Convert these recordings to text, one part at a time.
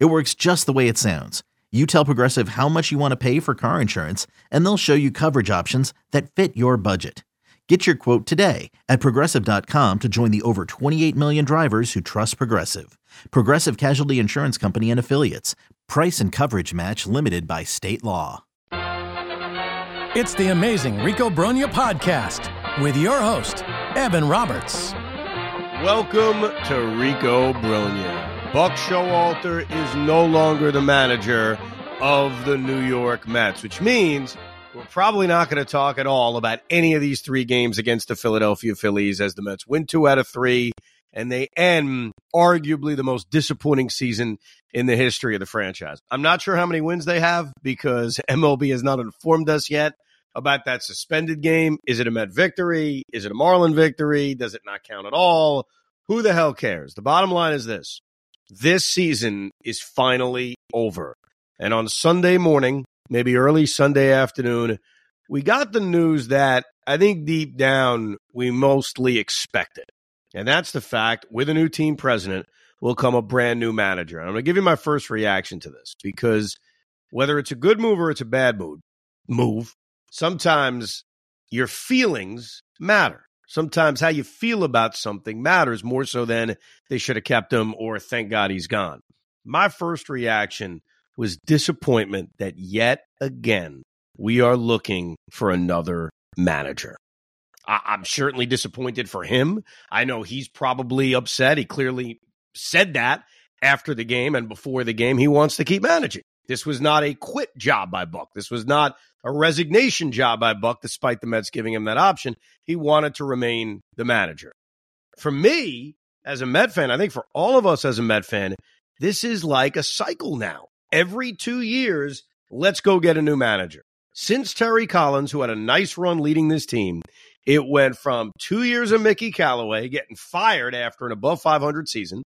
It works just the way it sounds. You tell Progressive how much you want to pay for car insurance, and they'll show you coverage options that fit your budget. Get your quote today at progressive.com to join the over 28 million drivers who trust Progressive. Progressive Casualty Insurance Company and Affiliates. Price and coverage match limited by state law. It's the amazing Rico Brogna podcast with your host, Evan Roberts. Welcome to Rico Brogna. Buck Showalter is no longer the manager of the New York Mets, which means we're probably not going to talk at all about any of these three games against the Philadelphia Phillies as the Mets win two out of three and they end arguably the most disappointing season in the history of the franchise. I'm not sure how many wins they have because MLB has not informed us yet about that suspended game. Is it a Met victory? Is it a Marlin victory? Does it not count at all? Who the hell cares? The bottom line is this this season is finally over. And on Sunday morning, maybe early Sunday afternoon, we got the news that I think deep down we mostly expected. And that's the fact with a new team president will come a brand new manager. And I'm going to give you my first reaction to this because whether it's a good move or it's a bad move, move, sometimes your feelings matter. Sometimes how you feel about something matters more so than they should have kept him or thank God he's gone. My first reaction was disappointment that yet again we are looking for another manager. I- am certainly disappointed for him. I know he's probably upset. He clearly said that after the game and before the game. He wants to keep managing. This was not a quit job by Buck. This was not a resignation job by Buck, despite the Mets giving him that option. He wanted to remain the manager. For me, as a Met fan, I think for all of us as a Met fan, this is like a cycle now. Every two years, let's go get a new manager. Since Terry Collins, who had a nice run leading this team, it went from two years of Mickey Callaway getting fired after an above 500 season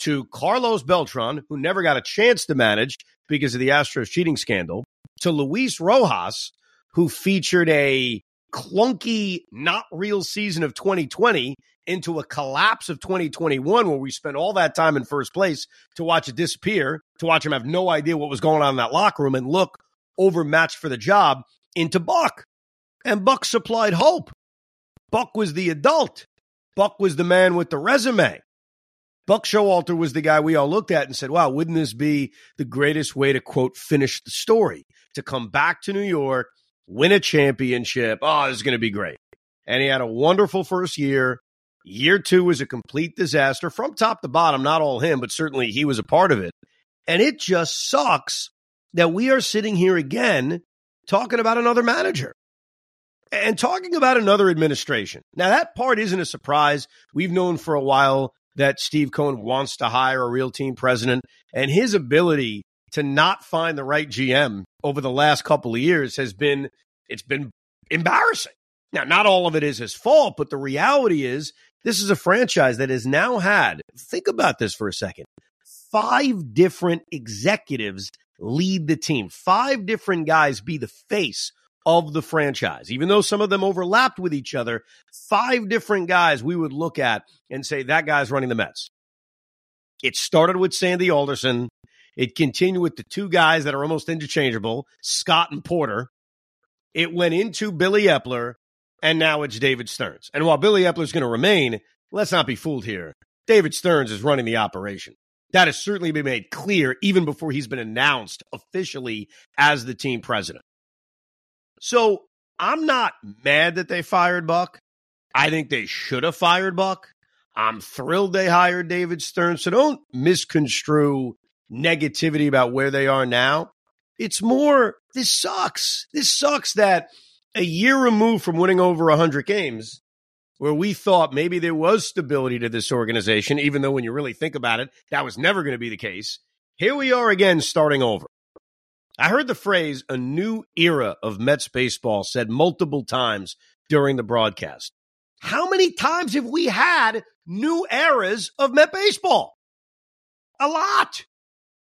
to Carlos Beltran, who never got a chance to manage because of the Astros cheating scandal, to Luis Rojas, who featured a clunky, not real season of 2020 into a collapse of 2021 where we spent all that time in first place to watch it disappear, to watch him have no idea what was going on in that locker room and look overmatched for the job into Buck. And Buck supplied hope. Buck was the adult. Buck was the man with the resume. Buck Showalter was the guy we all looked at and said, wow, wouldn't this be the greatest way to quote finish the story? To come back to New York, win a championship. Oh, this is going to be great. And he had a wonderful first year. Year two was a complete disaster from top to bottom. Not all him, but certainly he was a part of it. And it just sucks that we are sitting here again talking about another manager and talking about another administration. Now, that part isn't a surprise. We've known for a while that Steve Cohen wants to hire a real team president, and his ability to not find the right GM over the last couple of years has been it's been embarrassing. Now, not all of it is his fault, but the reality is this is a franchise that has now had, think about this for a second, five different executives lead the team, five different guys be the face of the franchise. Even though some of them overlapped with each other, five different guys we would look at and say, that guy's running the Mets. It started with Sandy Alderson. It continued with the two guys that are almost interchangeable, Scott and Porter. It went into Billy Eppler, and now it's David Stearns. And while Billy Eppler is going to remain, let's not be fooled here. David Stearns is running the operation. That has certainly been made clear even before he's been announced officially as the team president. So I'm not mad that they fired Buck. I think they should have fired Buck. I'm thrilled they hired David Stearns. So don't misconstrue negativity about where they are now. It's more, this sucks. This sucks that a year removed from winning over 100 games, where we thought maybe there was stability to this organization, even though when you really think about it, that was never going to be the case. here we are again starting over. I heard the phrase a new era of Mets baseball said multiple times during the broadcast. How many times have we had new eras of Met baseball? A lot.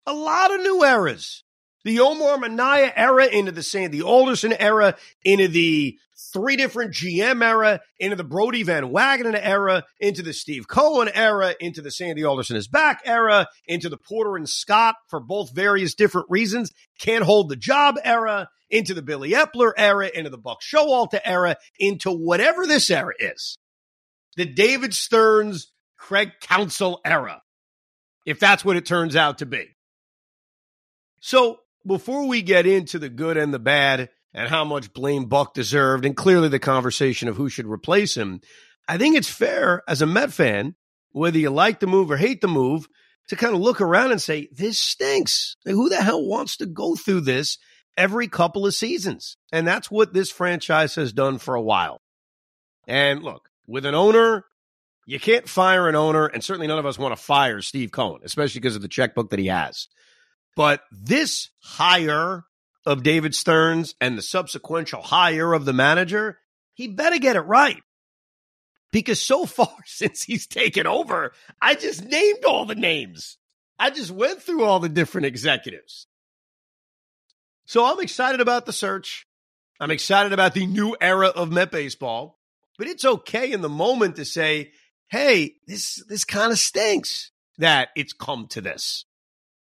A lot of new eras. The Omar Minaya era into the Sandy Alderson era, into the three different GM era, into the Brodie Van Wagenen era, into the Steve Cohen era, into the Sandy Alderson is back era, into the Porter and Scott for both various different reasons can't hold the job era, into the Billy Eppler era, into the Buck Showalter era, into whatever this era is. The David Stearns, Craig Counsell era, if that's what it turns out to be. So before we get into the good and the bad and how much blame Buck deserved, and clearly the conversation of who should replace him, I think it's fair as a Met fan, whether you like the move or hate the move, to kind of look around and say, this stinks. Like, who the hell wants to go through this every couple of seasons? And that's what this franchise has done for a while. And look, with an owner, you can't fire an owner, and certainly none of us want to fire Steve Cohen, especially because of the checkbook that he has. But this hire of David Stearns and the subsequential hire of the manager, he better get it right. Because so far since he's taken over, I just named all the names. I just went through all the different executives. So I'm excited about the search. I'm excited about the new era of Met baseball. But it's okay in the moment to say, hey, this this kind of stinks that it's come to this.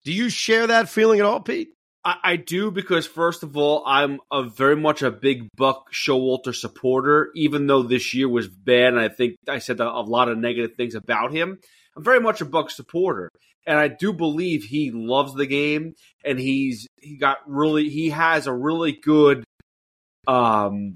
Do you share that feeling at all, Pete? I, I, do because first of all, I'm a very much a big Buck Showalter supporter. Even though this year was bad, and I think I said a, lot of negative things about him, I'm very much a Buck supporter, and I do believe he loves the game, and he's he got really he has a really good um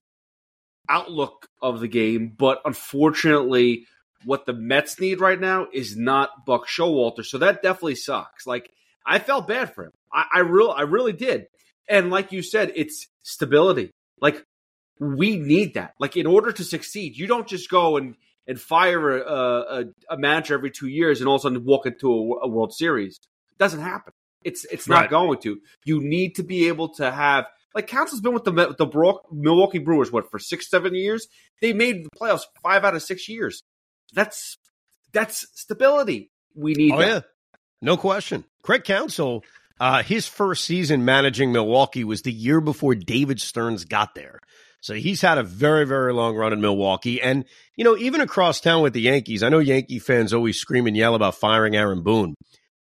outlook of the game, but unfortunately, what the Mets need right now is not Buck Showalter, so that definitely sucks. Like I felt bad for him. I, I real I really did. And like you said, it's stability. Like we need that. Like in order to succeed, you don't just go and and fire a, a, a manager every two years and all of a sudden walk into a, a World Series. It doesn't happen. It's it's not right. going to. You need to be able to have like Counsell's been with the the Milwaukee Brewers what for six seven years. They made the playoffs five out of six years. That's that's stability. We need. Oh that. yeah, no question. Craig Counsell, uh, his first season managing Milwaukee was the year before David Stearns got there. So he's had a very, very long run in Milwaukee. And, you know, even across town with the Yankees, I know Yankee fans always scream and yell about firing Aaron Boone.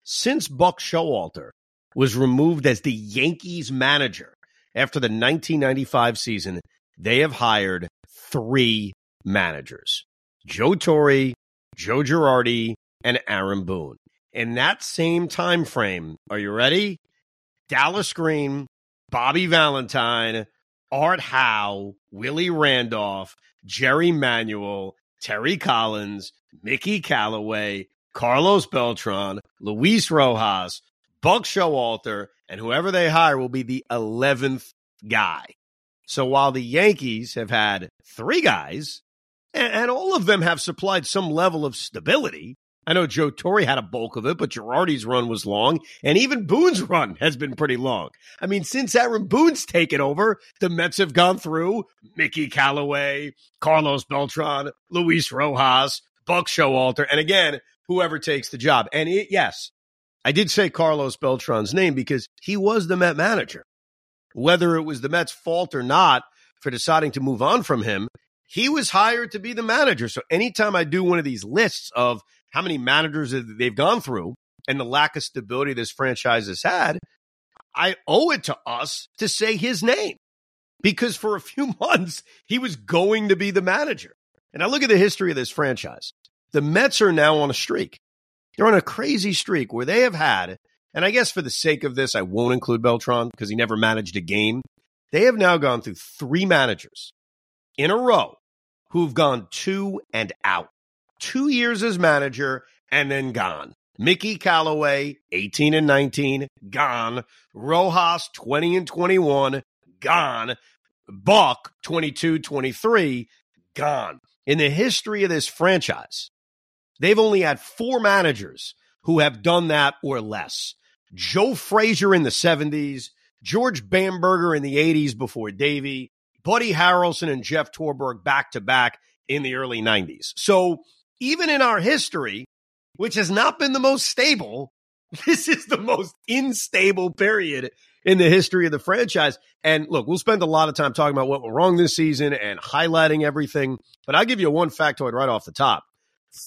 Since Buck Showalter was removed as the Yankees manager after the 1995 season, they have hired three managers Joe Torre, Joe Girardi, and Aaron Boone in that same time frame. Are you ready? Dallas Green, Bobby Valentine, Art Howe, Willie Randolph, Jerry Manuel, Terry Collins, Mickey Callaway, Carlos Beltran, Luis Rojas, Buck Showalter, and whoever they hire will be the 11th guy. So while the Yankees have had three guys, and all of them have supplied some level of stability, I know Joe Torre had a bulk of it, but Girardi's run was long, and even Boone's run has been pretty long. I mean, since Aaron Boone's taken over, the Mets have gone through Mickey Callaway, Carlos Beltran, Luis Rojas, Buck Showalter, and again, whoever takes the job. And it, yes, I did say Carlos Beltran's name because he was the Met manager. Whether it was the Mets' fault or not for deciding to move on from him, he was hired to be the manager. So anytime I do one of these lists of how many managers they've gone through and the lack of stability this franchise has had, I owe it to us to say his name because for a few months he was going to be the manager. And I look at the history of this franchise. The Mets are now on a streak. They're on a crazy streak where they have had, and I guess for the sake of this, I won't include Beltran because he never managed a game. They have now gone through three managers in a row who've gone two and out two years as manager and then gone. Mickey Callaway, 18 and 19, gone. Rojas, 20 and 21, gone. Buck, 22 23, gone. In the history of this franchise, they've only had four managers who have done that or less. Joe Frazier in the 70s, George Bamberger in the 80s before Davey, Buddy Harrelson and Jeff Torborg back to back in the early 90s. So even in our history, which has not been the most stable, this is the most unstable period in the history of the franchise. And look, we'll spend a lot of time talking about what went wrong this season and highlighting everything. But I'll give you one factoid right off the top.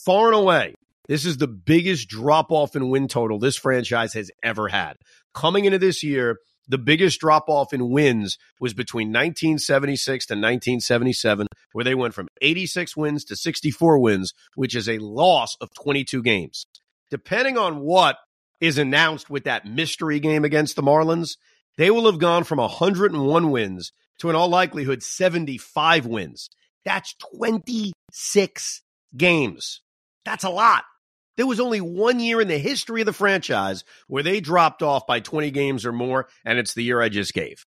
Far and away, this is the biggest drop off in win total this franchise has ever had. Coming into this year, the biggest drop off in wins was between 1976 to 1977, where they went from 86 wins to 64 wins, which is a loss of 22 games. Depending on what is announced with that mystery game against the Marlins, they will have gone from 101 wins to, in all likelihood, 75 wins. That's 26 games. That's a lot. There was only one year in the history of the franchise where they dropped off by 20 games or more, and it's the year I just gave.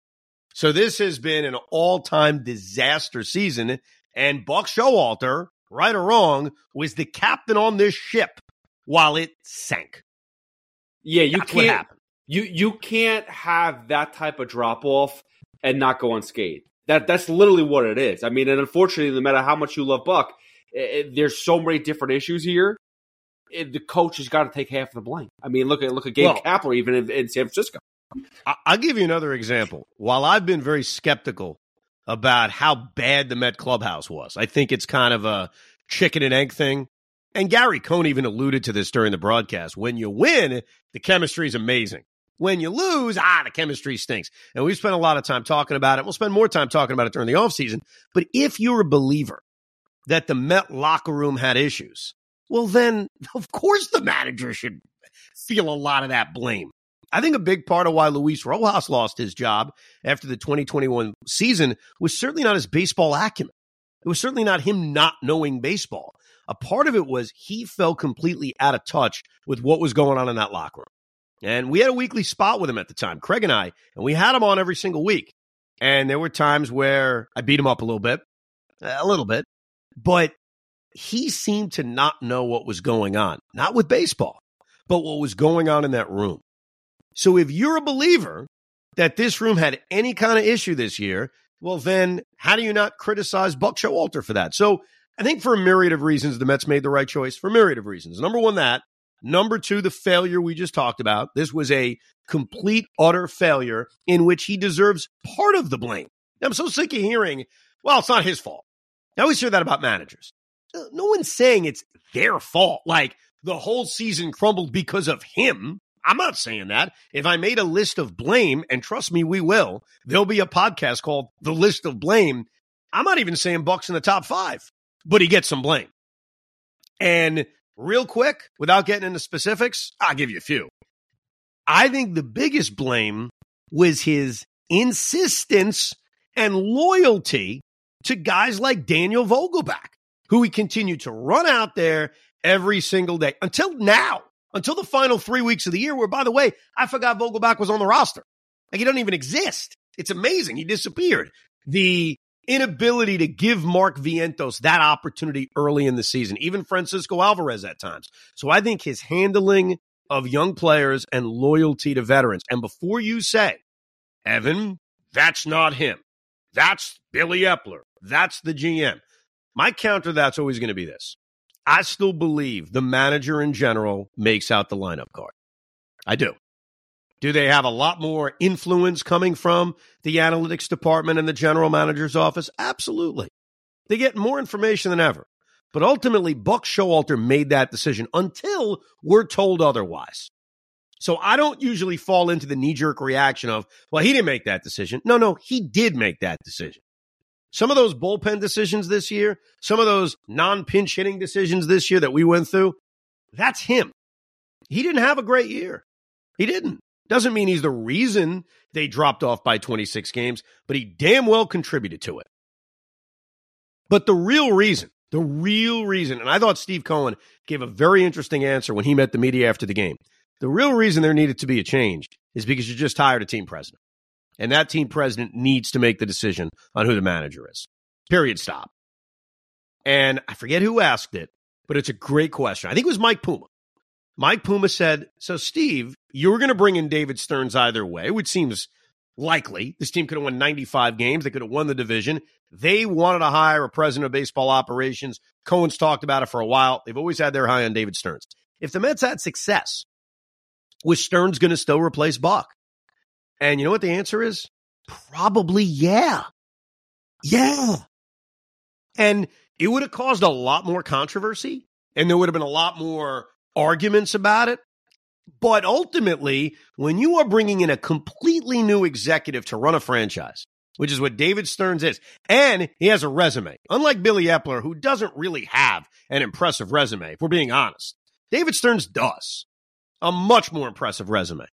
So this has been an all-time disaster season, and Buck Showalter, right or wrong, was the captain on this ship while it sank. Yeah, you That's can't. You you can't have that type of drop off and not go unscathed. That that's literally what it is. I mean, and unfortunately, no matter how much you love Buck, it, it- there's so many different issues here. It- the coach has got to take half of the blame. I mean, look at look at Gabe Well- Kapler even in, in San Francisco. I- I'll give you another example. While I've been very skeptical about how bad the Met clubhouse was, I think it's kind of a chicken and egg thing. And Gary Cohen even alluded to this during the broadcast. When you win, the chemistry is amazing. When you lose, ah, the chemistry stinks. And we've spent a lot of time talking about it. We'll spend more time talking about it during the offseason. But if you're a believer that the Met locker room had issues, well, then of course the manager should feel a lot of that blame. I think a big part of why Luis Rojas lost his job after the 2021 season was certainly not his baseball acumen. It was certainly not him not knowing baseball. A part of it was he fell completely out of touch with what was going on in that locker room. And we had a weekly spot with him at the time, Craig and I, and we had him on every single week. And there were times where I beat him up a little bit, a little bit, but he seemed to not know what was going on, not with baseball, but what was going on in that room. So if you're a believer that this room had any kind of issue this year, well, then how do you not criticize Buck Showalter for that? So I think for a myriad of reasons, the Mets made the right choice for a myriad of reasons. Number one, that. Number two, the failure we just talked about. This was a complete, utter failure in which he deserves part of the blame. I'm so sick of hearing, well, it's not his fault. I always hear that about managers. Uh, No one's saying it's their fault. Like the whole season crumbled because of him. I'm not saying that. If I made a list of blame, and trust me, we will, there'll be a podcast called The List of Blame. I'm not even saying Buck's in the top five, but he gets some blame. And real quick, without getting into specifics, I'll give you a few. I think the biggest blame was his insistence and loyalty to guys like Daniel Vogelbach, who he continued to run out there every single day until now, until the final three weeks of the year, where, by the way, I forgot Vogelbach was on the roster. Like he doesn't even exist. It's amazing. He disappeared. The inability to give Mark Vientos that opportunity early in the season, even Francisco Alvarez at times. So I think his handling of young players and loyalty to veterans. And before you say, Evan, that's not him. That's Billy Eppler. That's the GM. My counter that's always going to be this. I still believe the manager in general makes out the lineup card. I do. Do they have a lot more influence coming from the analytics department and the general manager's office? Absolutely. They get more information than ever. But ultimately, Buck Showalter made that decision until we're told otherwise. So I don't usually fall into the knee jerk reaction of, well, he didn't make that decision. No, no, he did make that decision. Some of those bullpen decisions this year, some of those non pinch hitting decisions this year that we went through, that's him. He didn't have a great year. He didn't. Doesn't mean he's the reason they dropped off by 26 games, but he damn well contributed to it. But the real reason, the real reason, and I thought Steve Cohen gave a very interesting answer when he met the media after the game. The real reason there needed to be a change is because you're just hired a team president. And that team president needs to make the decision on who the manager is. Period. Stop. And I forget who asked it, but it's a great question. I think it was Mike Puma. Mike Puma said, So, Steve, you were going to bring in David Stearns either way, which seems likely. This team could have won 95 games. They could have won the division. They wanted to hire a president of baseball operations. Cohen's talked about it for a while. They've always had their eye on David Stearns. If the Mets had success, was Stearns going to still replace Buck? And you know what the answer is? Probably yeah. Yeah. And it would have caused a lot more controversy and there would have been a lot more arguments about it. But ultimately, when you are bringing in a completely new executive to run a franchise, which is what David Stearns is, and he has a resume, unlike Billy Eppler, who doesn't really have an impressive resume, if we're being honest, David Stearns does a much more impressive resume.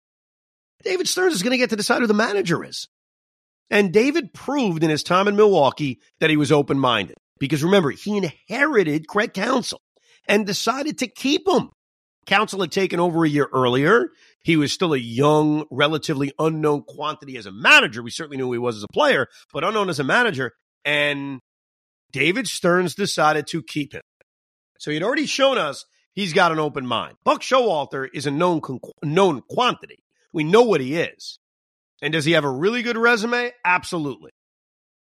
David Stearns is going to get to decide who the manager is. And David proved in his time in Milwaukee that he was open minded. Because remember, he inherited Craig Counsell and decided to keep him. Counsell had taken over a year earlier. He was still a young, relatively unknown quantity as a manager. We certainly knew he was as a player, but unknown as a manager. And David Stearns decided to keep him. So he'd already shown us he's got an open mind. Buck Showalter is a known known quantity. We know what he is. And does he have a really good resume? Absolutely.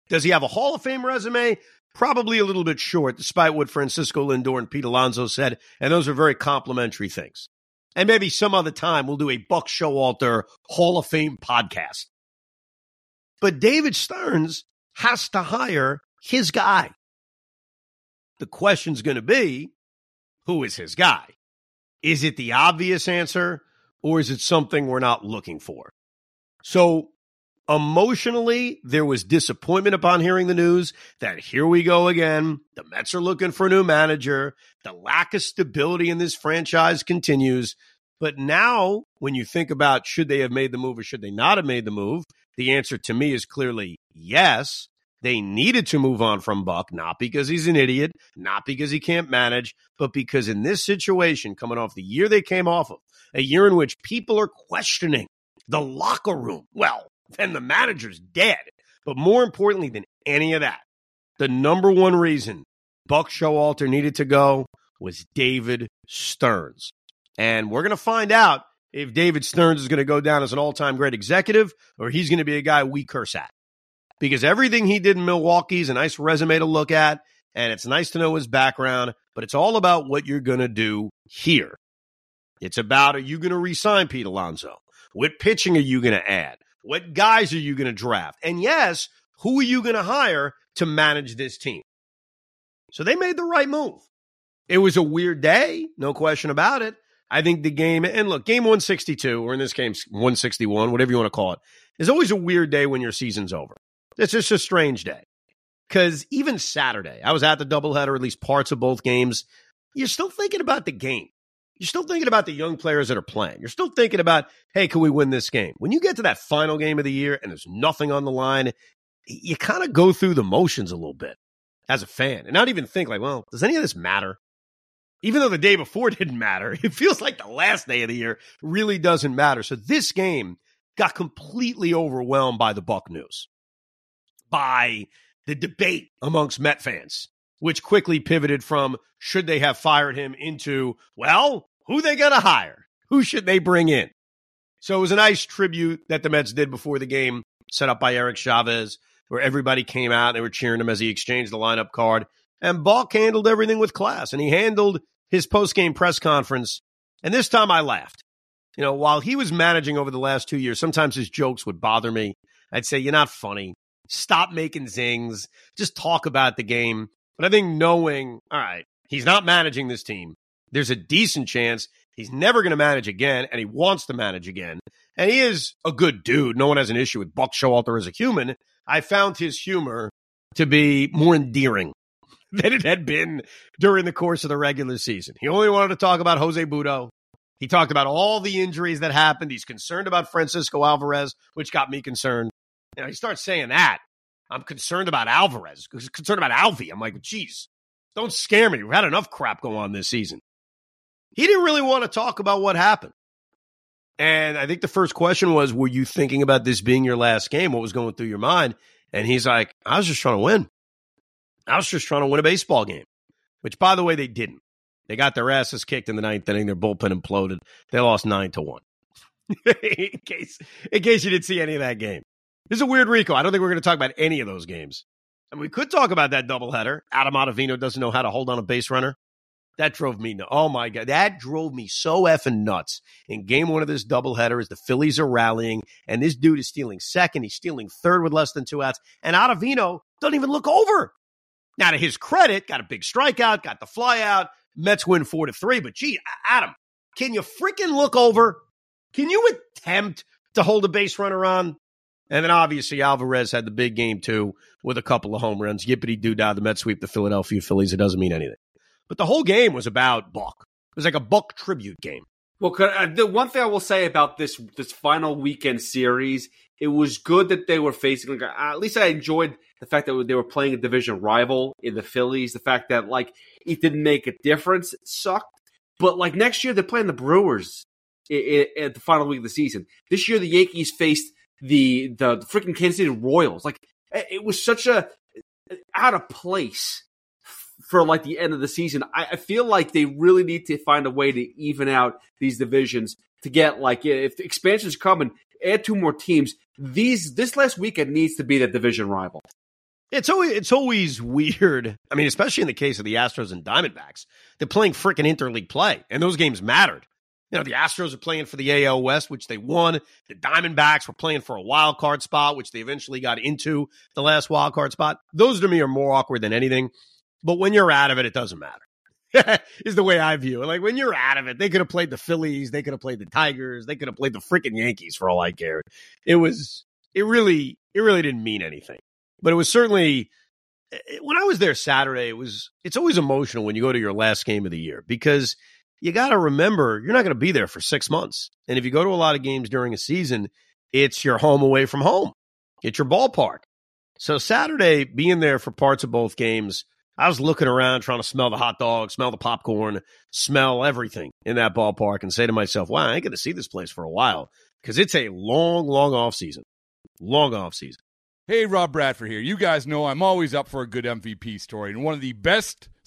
Does he have a Hall of Fame resume? probably a little bit short, despite what Francisco Lindor and Pete Alonso said. And those are very complimentary things. And maybe some other time we'll do a Buck Showalter Hall of Fame podcast. But David Stearns has to hire his guy. The question's going to be who is his guy? Is it the obvious answer or is it something we're not looking for? So Emotionally, there was disappointment upon hearing the news that here we go again. The Mets are looking for a new manager. The lack of stability in this franchise continues. But now, when you think about should they have made the move or should they not have made the move, the answer to me is clearly yes. They needed to move on from Buck, not because he's an idiot, not because he can't manage, but because in this situation, coming off the year they came off of, a year in which people are questioning the locker room. Well, then the manager's dead. But more importantly than any of that, the number one reason Buck Showalter needed to go was David Stearns. And we're going to find out if David Stearns is going to go down as an all time great executive or he's going to be a guy we curse at. Because everything he did in Milwaukee is a nice resume to look at, and it's nice to know his background, but it's all about what you're going to do here. It's about are you going to resign Pete Alonso? What pitching are you going to add? What guys are you going to draft? And yes, who are you going to hire to manage this team? So they made the right move. It was a weird day, no question about it. I think the game, and look, game 162, or in this game, 161, whatever you want to call it, is always a weird day when your season's over. It's just a strange day. Because even Saturday, I was at the doubleheader, at least parts of both games. You're still thinking about the game. You're still thinking about the young players that are playing. You're still thinking about, hey, can we win this game? When you get to that final game of the year and there's nothing on the line, you kind of go through the motions a little bit as a fan and not even think like, well, does any of this matter? Even though the day before didn't matter, it feels like the last day of the year really doesn't matter. So this game got completely overwhelmed by the Buck news, by the debate amongst Met fans which quickly pivoted from should they have fired him into, well, who they going to hire? Who should they bring in? So it was a nice tribute that the Mets did before the game, set up by Eric Chavez, where everybody came out and they were cheering him as he exchanged the lineup card. And Buck handled everything with class, and he handled his post-game press conference. And this time I laughed. You know, while he was managing over the last two years, sometimes his jokes would bother me. I'd say, You're not funny. Stop making zings. Just talk about the game. But I think knowing, all right, he's not managing this team, there's a decent chance he's never going to manage again, and he wants to manage again. And he is a good dude. No one has an issue with Buck Showalter as a human. I found his humor to be more endearing than it had been during the course of the regular season. He only wanted to talk about Jose Butto. He talked about all the injuries that happened. He's concerned about Francisco Alvarez, which got me concerned. And he starts saying that. I'm concerned about Alvarez. Concerned about Alvy. I'm like, geez, don't scare me. We've had enough crap go on this season. He didn't really want to talk about what happened. And I think the first question was, were you thinking about this being your last game? What was going through your mind? And he's like, I was just trying to win. I was just trying to win a baseball game, which by the way, they didn't. They got their asses kicked in the ninth inning. Their bullpen imploded. They lost nine to one. in case in case you didn't see any of that game. This is a weird Rico. I don't think we're going to talk about any of those games. And we could talk about that doubleheader. Adam Ottavino doesn't know how to hold on a base runner. That drove me nuts. Oh my God. That drove me so effing nuts. In game one of this doubleheader, as the Phillies are rallying, and this dude is stealing second. He's stealing third with less than two outs. And Ottavino doesn't even look over. Now, to his credit, got a big strikeout, got the flyout. Mets win four to three. But gee, Adam, can you freaking look over? Can you attempt to hold a base runner on? And then obviously Alvarez had the big game too with a couple of home runs. Yippity doo dah, the Mets sweep the Philadelphia Phillies. It doesn't mean anything. But the whole game was about Buck. It was like a Buck tribute game. Well, uh, the one thing I will say about this this final weekend series, it was good that they were facing. Like, uh, at least I enjoyed the fact that they were playing a division rival in the Phillies. The fact that like it didn't make a difference it sucked. But like next year, they're playing the Brewers at the final week of the season. This year, the Yankees faced the the freaking Kansas City Royals. Like it was such a out of place for like the end of the season. I, I, feel like they really need to find a way to even out these divisions to get like if the expansion's coming, add two more teams. These this last weekend needs to be the division rival. It's always it's always weird. I mean, especially in the case of the Astros and Diamondbacks, they're playing freaking interleague play, and those games mattered. You know, the Astros are playing for the AL West, which they won. The Diamondbacks were playing for a wild card spot, which they eventually got into the last wild card spot. Those to me are more awkward than anything. But when you're out of it, it doesn't matter. is the way I view it. Like when you're out of it, they could have played the Phillies, they could have played the Tigers, they could have played the freaking Yankees for all I cared. It was it really it really didn't mean anything. But it was certainly eh, eh, when I was there Saturday, it was it's always emotional when you go to your last game of the year because you got to remember you're not going to be there for 6 months. And if you go to a lot of games during a season, it's your home away from home. It's your ballpark. So Saturday being there for parts of both games I was looking around trying to smell the hot dog, smell the popcorn, smell everything in that ballpark and say to myself, wow, I ain't going to see this place for a while because it's a long, long off season. Long off season. Hey, Rob Bradford here. You guys know I'm always up for a good MVP story. And one of the best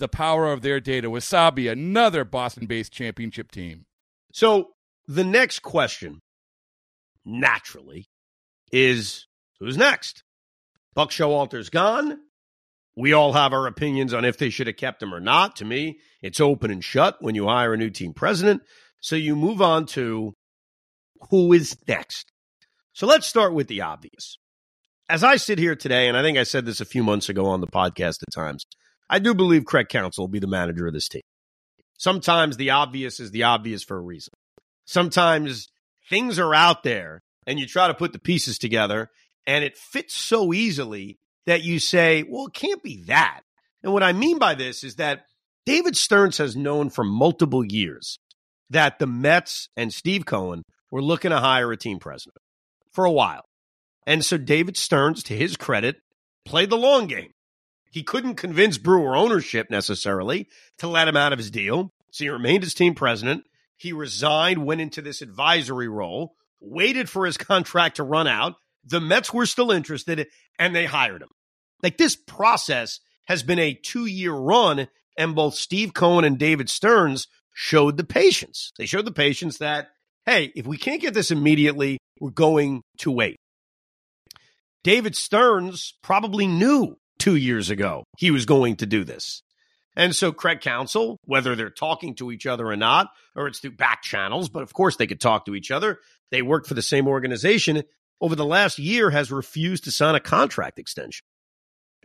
the power of their data. Wasabi, another Boston based championship team. So the next question, naturally, is who's next? Buck Showalter's gone. We all have our opinions on if they should have kept him or not. To me, it's open and shut when you hire a new team president. So you move on to who is next. So let's start with the obvious. As I sit here today, and I think I said this a few months ago on the podcast at times, I do believe Craig Counsell will be the manager of this team. Sometimes the obvious is the obvious for a reason. Sometimes things are out there and you try to put the pieces together and it fits so easily that you say, well, it can't be that. And what I mean by this is that David Stearns has known for multiple years that the Mets and Steve Cohen were looking to hire a team president for a while. And so David Stearns, to his credit, played the long game. He couldn't convince Brewer ownership necessarily to let him out of his deal. So he remained as team president. He resigned, went into this advisory role, waited for his contract to run out. The Mets were still interested and they hired him. Like this process has been a two year run, and both Steve Cohen and David Stearns showed the patience. They showed the patience that, hey, if we can't get this immediately, we're going to wait. David Stearns probably knew two years ago he was going to do this. And so Craig Counsell, whether they're talking to each other or not, or it's through back channels, but of course they could talk to each other. They work for the same organization. Over the last year, has refused to sign a contract extension.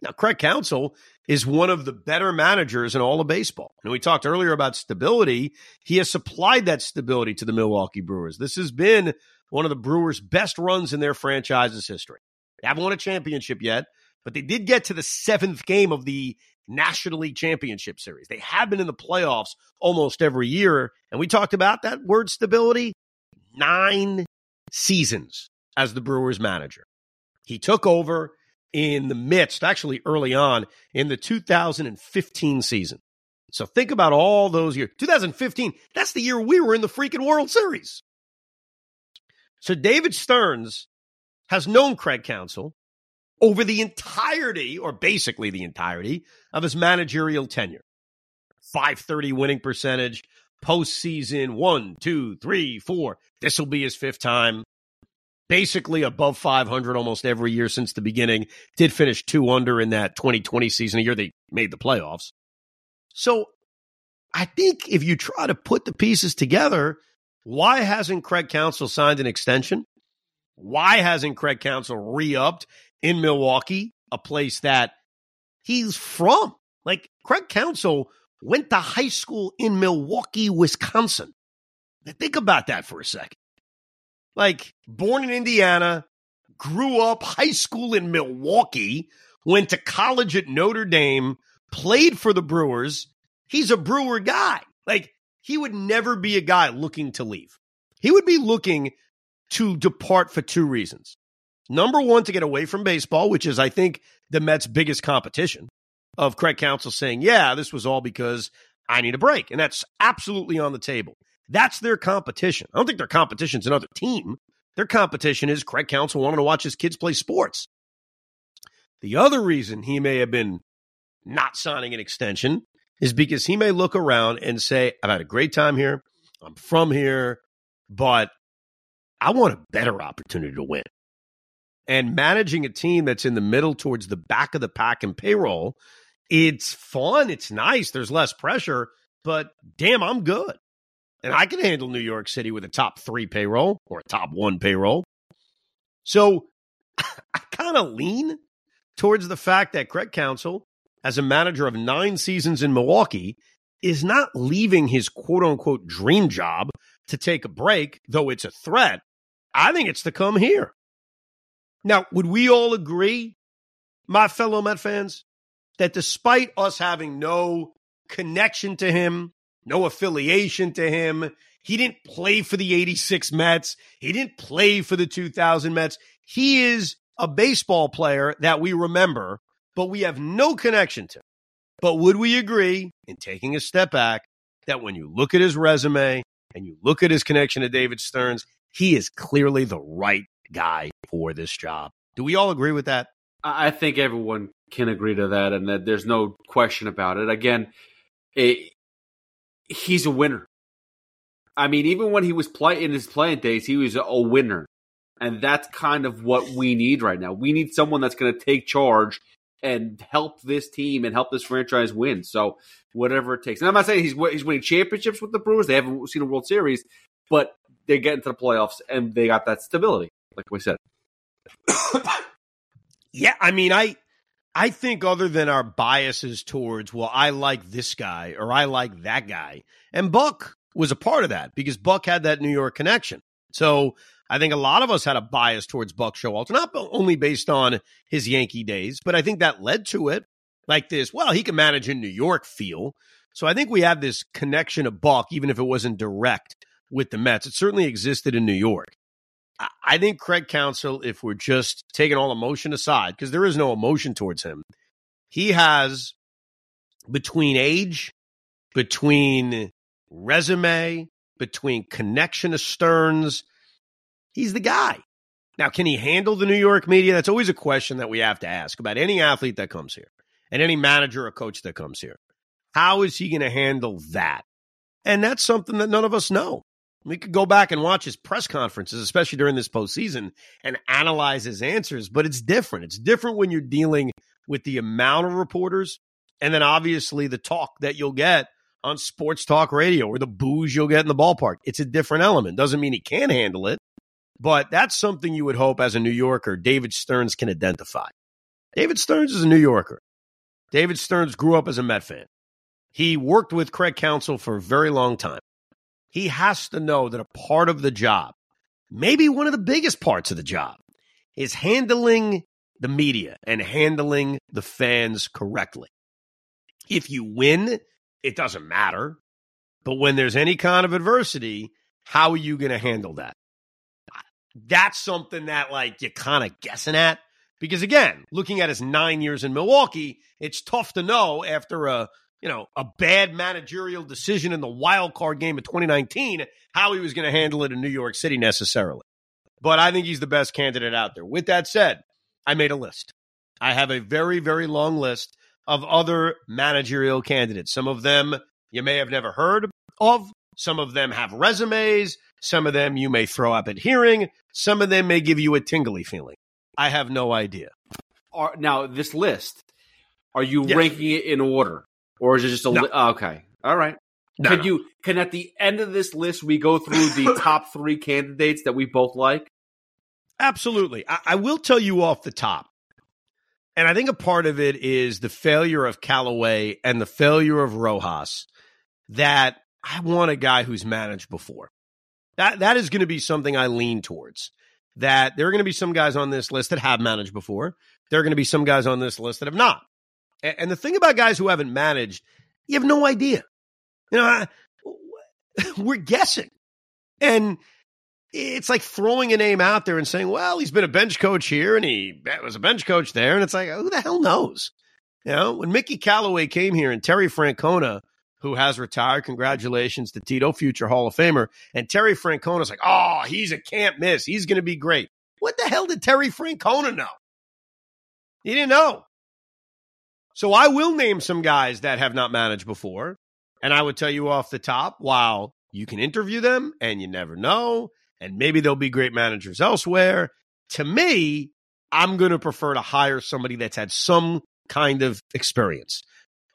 Now, Craig Counsell is one of the better managers in all of baseball. And we talked earlier about stability. He has supplied that stability to the Milwaukee Brewers. This has been one of the Brewers' best runs in their franchise's history. They haven't won a championship yet, but they did get to the seventh game of the National League Championship Series. They have been in the playoffs almost every year. And we talked about that word stability nine seasons as the Brewers manager. He took over in the midst, actually early on in the 2015 season. So think about all those years. 2015, that's the year we were in the freaking World Series. So David Stearns has known Craig Counsell over the entirety, or basically the entirety, of his managerial tenure. 530 winning percentage, postseason one, two, three, four. This will be his fifth time basically above 500 almost every year since the beginning. Did finish two under in that 2020 season, a year they made the playoffs. So I think if you try to put the pieces together, why hasn't Craig Counsell signed an extension? Why hasn't Craig Counsell re upped in Milwaukee, a place that he's from? Like Craig Counsell went to high school in Milwaukee, Wisconsin. Now, think about that for a second like born in Indiana, grew up high school in Milwaukee, went to college at Notre Dame, played for the Brewers. He's a Brewer guy. Like he would never be a guy looking to leave. He would be looking to depart for two reasons. Number one, to get away from baseball, which is, I think, the Mets' biggest competition of Craig Counsell saying, yeah, this was all because I need a break. And that's absolutely on the table. That's their competition. I don't think their competition's another team. Their competition is Craig Counsell wanting to watch his kids play sports. The other reason he may have been not signing an extension is because he may look around and say, I've had a great time here. I'm from here, but I want a better opportunity to win. And managing a team that's in the middle towards the back of the pack and payroll, it's fun. It's nice. There's less pressure, but damn, I'm good. And I can handle New York City with a top three payroll or a top one payroll. So I kind of lean towards the fact that Craig Counsell, as a manager of nine seasons in Milwaukee, is not leaving his quote unquote dream job to take a break, though it's a threat. I think it's to come here. Now, would we all agree, my fellow Met fans, that despite us having no connection to him, no affiliation to him. He didn't play for the 86 Mets. He didn't play for the 2000 Mets. He is a baseball player that we remember, but we have no connection to. But would we agree, in taking a step back, that when you look at his resume and you look at his connection to David Stearns, he is clearly the right guy for this job? Do we all agree with that? I think everyone can agree to that, and that there's no question about it. Again, it, he's a winner. I mean, even when he was playing in his playing days, he was a winner. And that's kind of what we need right now. We need someone that's going to take charge and help this team and help this franchise win. So whatever it takes. And I'm not saying he's he's winning championships with the Brewers. They haven't seen a World Series, but they get into the playoffs and they got that stability, like we said. yeah, I mean, I I think other than our biases towards, well, I like this guy or I like that guy. And Buck was a part of that because Buck had that New York connection. So I think a lot of us had a bias towards Buck Showalter, not only based on his Yankee days, but I think that led to it like this, well, he can manage in New York feel. So I think we have this connection of Buck, even if it wasn't direct with the Mets. It certainly existed in New York. I think Craig Counsell, if we're just taking all emotion aside, because there is no emotion towards him, he has between age, between resume, between connection to Stearns, he's the guy. Now, can he handle the New York media? That's always a question that we have to ask about any athlete that comes here and any manager or coach that comes here. How is he going to handle that? And that's something that none of us know. We could go back and watch his press conferences, especially during this postseason, and analyze his answers, but it's different. It's different when you're dealing with the amount of reporters And then obviously the talk that you'll get on sports talk radio or the booze you'll get in the ballpark. It's a different element. Doesn't mean he can handle it, but that's something you would hope as a New Yorker, David Stearns can identify. David Stearns is a New Yorker. David Stearns grew up as a Met fan. He worked with Craig Counsell for a very long time. He has to know that a part of the job, maybe one of the biggest parts of the job, is handling the media and handling the fans correctly. If you win, it doesn't matter. But when there's any kind of adversity, how are you going to handle that? That's something that like you're kind of guessing at because again, looking at his 9 years in Milwaukee, it's tough to know after a, you know, a bad managerial decision in the wild card game of 2019 how he was going to handle it in New York City necessarily. But I think he's the best candidate out there. With that said, I made a list. I have a very, very long list of other managerial candidates. Some of them you may have never heard of. Some of them have resumes. Some of them you may throw up at hearing. Some of them may give you a tingly feeling. I have no idea. Are, now, this list, are you Yes. ranking it in order? Or is it just a No. li- oh, okay. All right. No, can no. you can at the end of this list we go through the top three candidates that we both like? Absolutely. I, I will tell you off the top. And I think a part of it is the failure of Callaway and the failure of Rojas that I want a guy who's managed before. That that is going to be something I lean towards. That there are going to be some guys on this list that have managed before. There are going to be some guys on this list that have not. A- And, the thing about guys who haven't managed, you have no idea. You know, I, we're guessing. And it's like throwing a name out there and saying, well, he's been a bench coach here and he was a bench coach there. And it's like, who the hell knows? You know, when Mickey Callaway came here and Terry Francona, who has retired, congratulations to Tito, future Hall of Famer. And Terry Francona's like, oh, he's a can't miss. He's going to be great. What the hell did Terry Francona know? He didn't know. So I will name some guys that have not managed before. And I would tell you off the top, while you can interview them and you never know, and maybe they'll be great managers elsewhere. To me, I'm going to prefer to hire somebody that's had some kind of experience.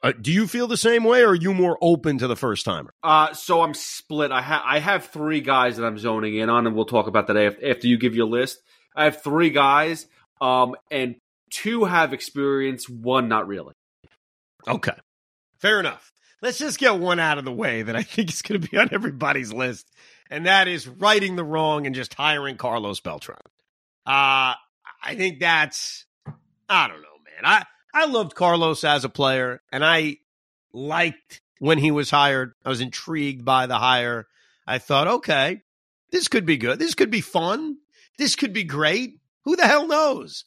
Uh, do you feel the same way, or are you more open to the first timer? Uh, so I'm split. I have I have three guys that I'm zoning in on, and we'll talk about that after, after you give your list. I have three guys, um, and two have experience, one not really. Okay, fair enough. Let's just get one out of the way that I think is going to be on everybody's list, and that is righting the wrong and just hiring Carlos Beltran. Uh, I think that's I don't know, man. I I loved Carlos as a player, and I liked when he was hired. I was intrigued by the hire. I thought, okay, this could be good. This could be fun. This could be great. Who the hell knows?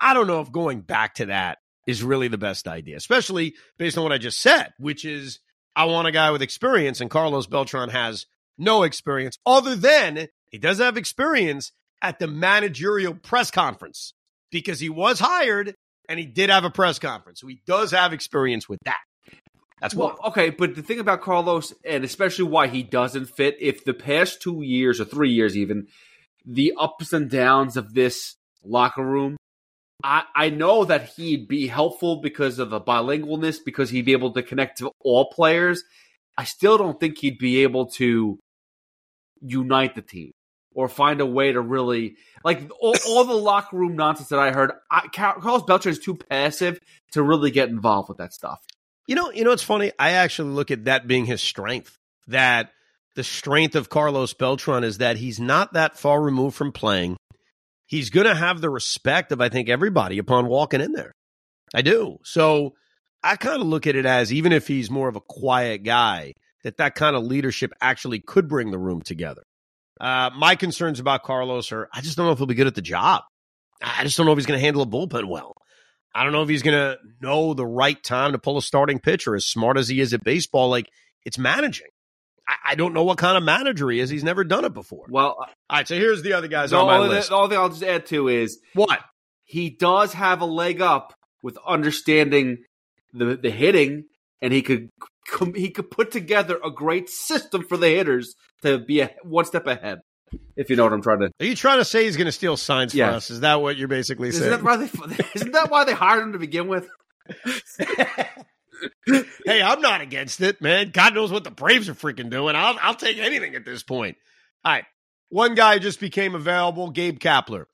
I- don't know if going back to that is really the best idea, especially based on what I just said, which is I want a guy with experience, and Carlos Beltran has no experience other than he does have experience at the managerial press conference because he was hired and he did have a press conference. So he does have experience with that. That's Well, what. okay, but the thing about Carlos, and especially why he doesn't fit, if the past two years or three years even, the ups and downs of this locker room, I, I know that he'd be helpful because of the bilingualness, because he'd be able to connect to all players. I still don't think he'd be able to unite the team or find a way to really like all, all the locker room nonsense that I heard. I, Carlos Beltran is too passive to really get involved with that stuff. You know, you know it's funny? I actually look at that being his strength. That the strength of Carlos Beltran is that he's not that far removed from playing. He's going to have the respect of I think everybody upon walking in there. I do. So I kind of look at it as even if he's more of a quiet guy, that that kind of leadership actually could bring the room together. Uh, my concerns about Carlos are I just don't know if he'll be good at the job. I just don't know if he's going to handle a bullpen well. I don't know if he's going to know the right time to pull a starting pitcher. As smart as he is at baseball, like it's managing. I, I don't know what kind of manager he is. He's never done it before. Well, uh, All right, so here's the other guys the on my only, list. the only thing I'll just add to is What? he does have a leg up with understanding the the hitting, and he could he could put together a great system for the hitters to be a, one step ahead. If you know what I'm trying to. Are you trying to say he's going to steal signs for Yes. us? Is that what you're basically Isn't saying? that why they? Isn't that why they hired him to begin with? hey, I'm not against it, man. God knows what the Braves are freaking doing. I'll I'll take anything at this point. All right. One guy just became available, Gabe Kapler.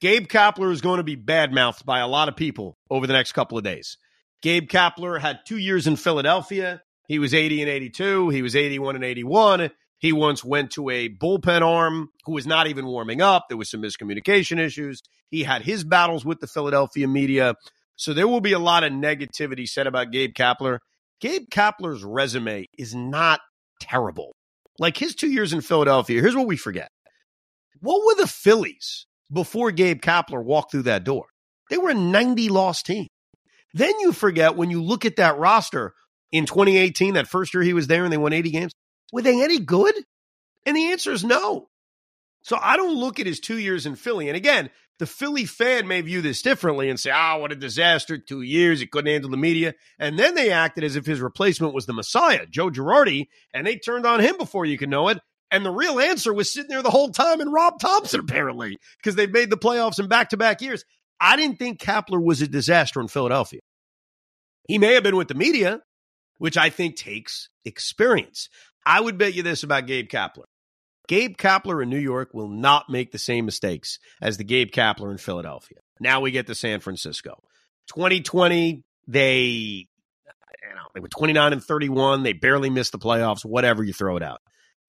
Gabe Kapler is going to be badmouthed by a lot of people over the next couple of days. Gabe Kapler had two years in Philadelphia. He was 80 and 82. He was 81 and 81. He once went to a bullpen arm who was not even warming up. There was some miscommunication issues. He had his battles with the Philadelphia media. So there will be a lot of negativity said about Gabe Kapler. Gabe Kapler's resume is not terrible. Like his two years in Philadelphia, here's what we forget. What were the Phillies before Gabe Kapler walked through that door? They were a 90 loss team. Then you forget when you look at that roster in 2018, that first year he was there and they won 80 games, were they any good? And the answer is no. So I don't look at his two years in Philly. And again, the Philly fan may view this differently and say, oh, what a disaster. Two years. He couldn't handle the media. And then they acted as if his replacement was the Messiah, Joe Girardi, and they turned on him before you could know it. And the real answer was sitting there the whole time and Rob Thomson, apparently, because they've made the playoffs in back to back years. I didn't think Kapler was a disaster in Philadelphia. He may have been with the media, which I think takes experience. I would bet you this about Gabe Kapler. Gabe Kapler in New York will not make the same mistakes as the Gabe Kapler in Philadelphia. Now we get to San Francisco. 2020, they you know, they were 29 and 31. They barely missed the playoffs, whatever you throw it out.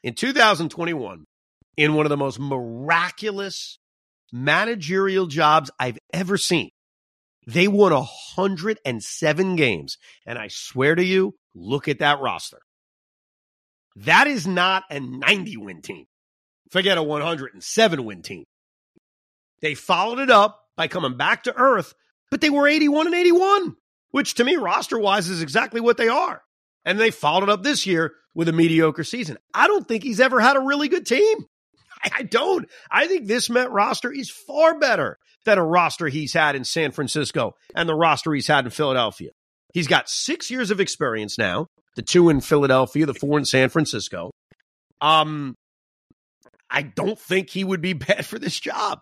In 2021, in one of the most miraculous managerial jobs I've ever seen, they won 107 games. And I swear to you, look at that roster. That is not a 90 win team. Forget a 107 win team. They followed it up by coming back to earth, but they were 81 and 81, which to me, roster wise, is exactly what they are. And they followed it up this year with a mediocre season. I don't think he's ever had a really good team. I don't. I think this Met roster is far better than a roster he's had in San Francisco and the roster he's had in Philadelphia. He's got six years of experience now the two in Philadelphia, the four in San Francisco. Um, I don't think he would be bad for this job.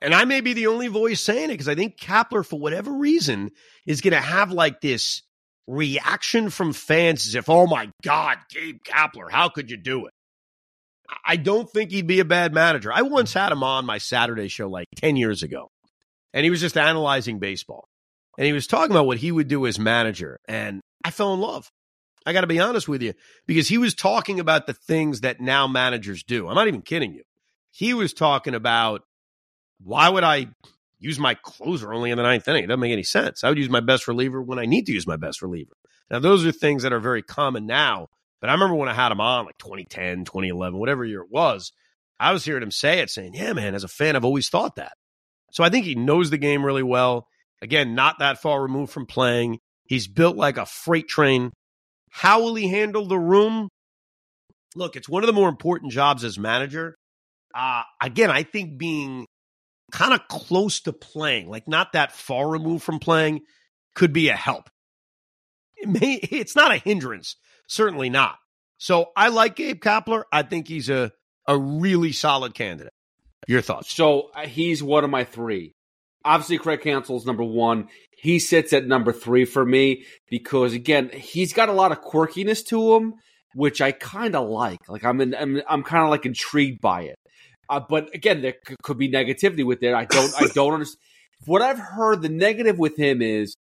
And I may be the only voice saying it because I think Kapler, for whatever reason, is going to have like this reaction from fans as if, oh my God, Gabe Kapler, how could you do it? I don't think he'd be a bad manager. I once had him on my Saturday show like 10 years ago, and he was just analyzing baseball. And he was talking about what he would do as manager. And I fell in love. I got to be honest with you because he was talking about the things that now managers do. I'm not even kidding you. He was talking about why would I use my closer only in the ninth inning? It doesn't make any sense. I would use my best reliever when I need to use my best reliever. Now, those are things that are very common now. But I remember when I had him on, like 2010, 2011, whatever year it was, I was hearing him say it, saying, Yeah, man, as a fan, I've always thought that. So I think he knows the game really well. Again, not that far removed from playing. He's built like a freight train. How will he handle the room? Look, it's one of the more important jobs as manager. Uh, again, I think being kind of close to playing, like not that far removed from playing, could be a help. It may, it's not a hindrance, certainly not. So I like Gabe Kapler. I think he's a, a really solid candidate. Your thoughts? So uh, he's one of my three. Obviously, Craig Counsell's number one. He sits at number three for me because again, he's got a lot of quirkiness to him, which I kind of like. Like I'm, in, I'm, I'm kind of like intrigued by it. Uh, but again, there c- could be negativity with it. I don't, I don't understand. What I've heard, the negative with him is